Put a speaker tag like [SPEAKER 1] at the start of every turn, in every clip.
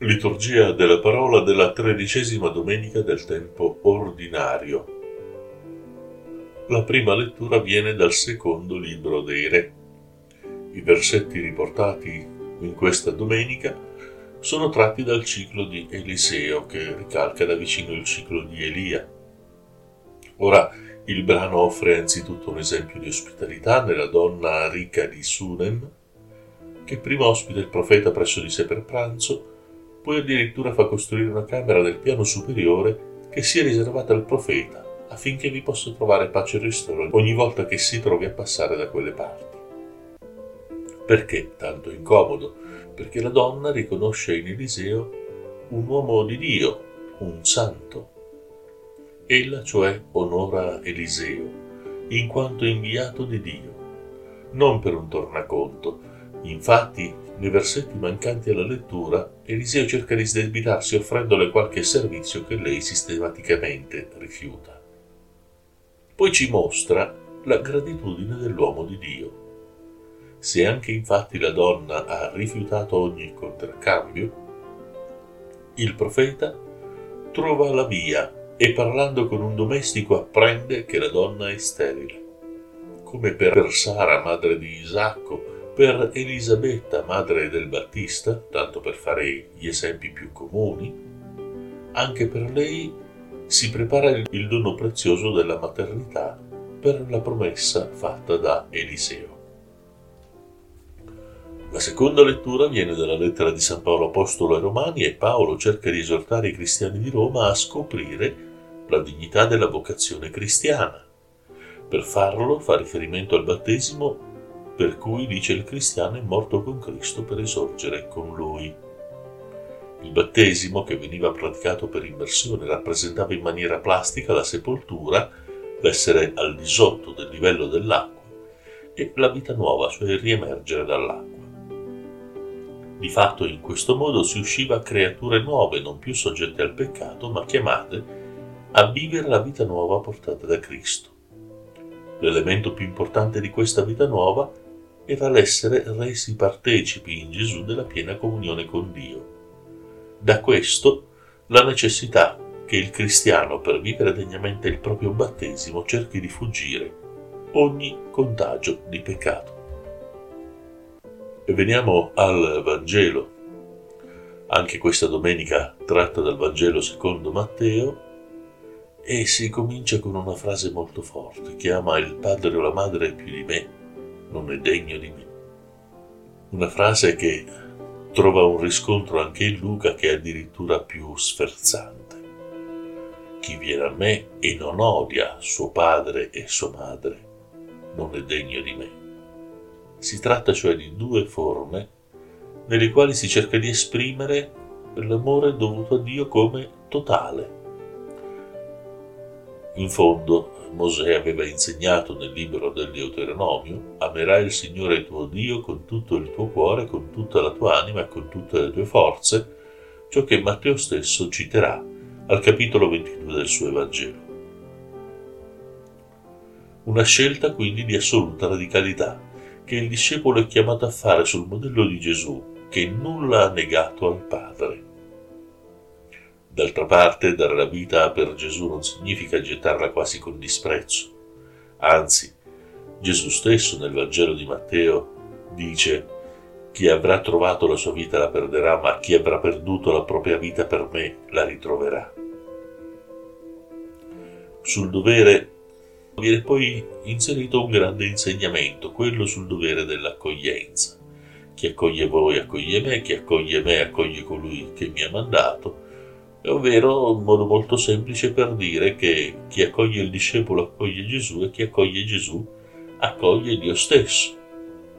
[SPEAKER 1] Liturgia della parola della tredicesima domenica del tempo ordinario. La prima lettura viene dal secondo libro dei Re. I versetti riportati in questa domenica sono tratti dal ciclo di Eliseo che ricalca da vicino il ciclo di Elia. Ora il brano offre anzitutto un esempio di ospitalità nella donna ricca di Sunem, che prima ospita il profeta presso di sé per pranzo poi addirittura fa costruire una camera del piano superiore che sia riservata al profeta affinché vi possa trovare pace e ristoro ogni volta che si trovi a passare da quelle parti. Perché tanto incomodo? Perché la donna riconosce in Eliseo un uomo di Dio, un santo. Ella cioè onora Eliseo, in quanto inviato di Dio, non per un tornaconto. Infatti nei versetti mancanti alla lettura, Eliseo cerca di sdebitarsi offrendole qualche servizio che lei sistematicamente rifiuta. Poi ci mostra la gratitudine dell'uomo di Dio. Se anche infatti la donna ha rifiutato ogni contraccambio, il profeta trova la via e parlando con un domestico apprende che la donna è sterile. Come per Sara, madre di Isacco, per Elisabetta, madre del Battista, tanto per fare gli esempi più comuni, anche per lei si prepara il dono prezioso della maternità per la promessa fatta da Eliseo. La seconda lettura viene dalla lettera di San Paolo Apostolo ai Romani e Paolo cerca di esortare i cristiani di Roma a scoprire la dignità della vocazione cristiana. Per farlo fa riferimento al battesimo per cui dice il cristiano è morto con Cristo per esorgere con lui. Il battesimo, che veniva praticato per immersione, rappresentava in maniera plastica la sepoltura, l'essere al di sotto del livello dell'acqua, e la vita nuova, cioè il riemergere dall'acqua. Di fatto in questo modo si usciva creature nuove, non più soggette al peccato, ma chiamate a vivere la vita nuova portata da Cristo. L'elemento più importante di questa vita nuova era l'essere resi partecipi in Gesù della piena comunione con Dio. Da questo la necessità che il cristiano per vivere degnamente il proprio battesimo cerchi di fuggire ogni contagio di peccato. E veniamo al Vangelo. Anche questa domenica tratta dal Vangelo secondo Matteo e si comincia con una frase molto forte, che ama il padre o la madre più di me non è degno di me. Una frase che trova un riscontro anche in Luca che è addirittura più sferzante. Chi viene a me e non odia suo padre e sua madre non è degno di me. Si tratta cioè di due forme nelle quali si cerca di esprimere l'amore dovuto a Dio come totale. In fondo, Mosè aveva insegnato nel libro del Deuteronomio, amerai il Signore tuo Dio con tutto il tuo cuore, con tutta la tua anima e con tutte le tue forze, ciò che Matteo stesso citerà al capitolo 22 del suo Evangelo. Una scelta quindi di assoluta radicalità, che il discepolo è chiamato a fare sul modello di Gesù, che nulla ha negato al Padre D'altra parte, dare la vita per Gesù non significa gettarla quasi con disprezzo. Anzi, Gesù stesso nel Vangelo di Matteo dice chi avrà trovato la sua vita la perderà, ma chi avrà perduto la propria vita per me la ritroverà. Sul dovere viene poi inserito un grande insegnamento, quello sul dovere dell'accoglienza. Chi accoglie voi accoglie me, chi accoglie me accoglie colui che mi ha mandato, ovvero un modo molto semplice per dire che chi accoglie il discepolo accoglie Gesù e chi accoglie Gesù accoglie Dio stesso.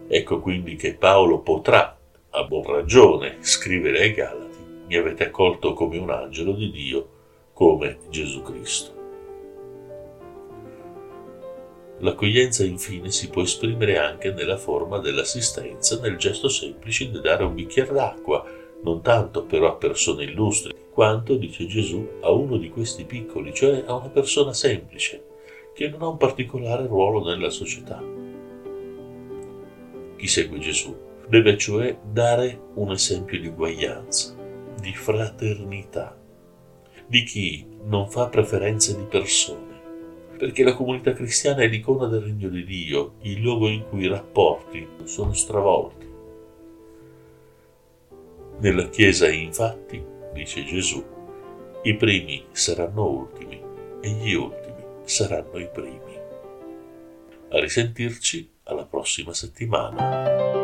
[SPEAKER 1] Ecco quindi che Paolo potrà, a buon ragione, scrivere ai Galati, mi avete accolto come un angelo di Dio, come Gesù Cristo. L'accoglienza infine si può esprimere anche nella forma dell'assistenza, nel gesto semplice di dare un bicchiere d'acqua, non tanto però a persone illustri, quanto, dice Gesù, a uno di questi piccoli, cioè a una persona semplice, che non ha un particolare ruolo nella società. Chi segue Gesù deve cioè dare un esempio di uguaglianza, di fraternità, di chi non fa preferenze di persone, perché la comunità cristiana è l'icona del regno di Dio, il luogo in cui i rapporti sono stravolti. Nella Chiesa, infatti, dice Gesù, i primi saranno ultimi e gli ultimi saranno i primi. A risentirci alla prossima settimana.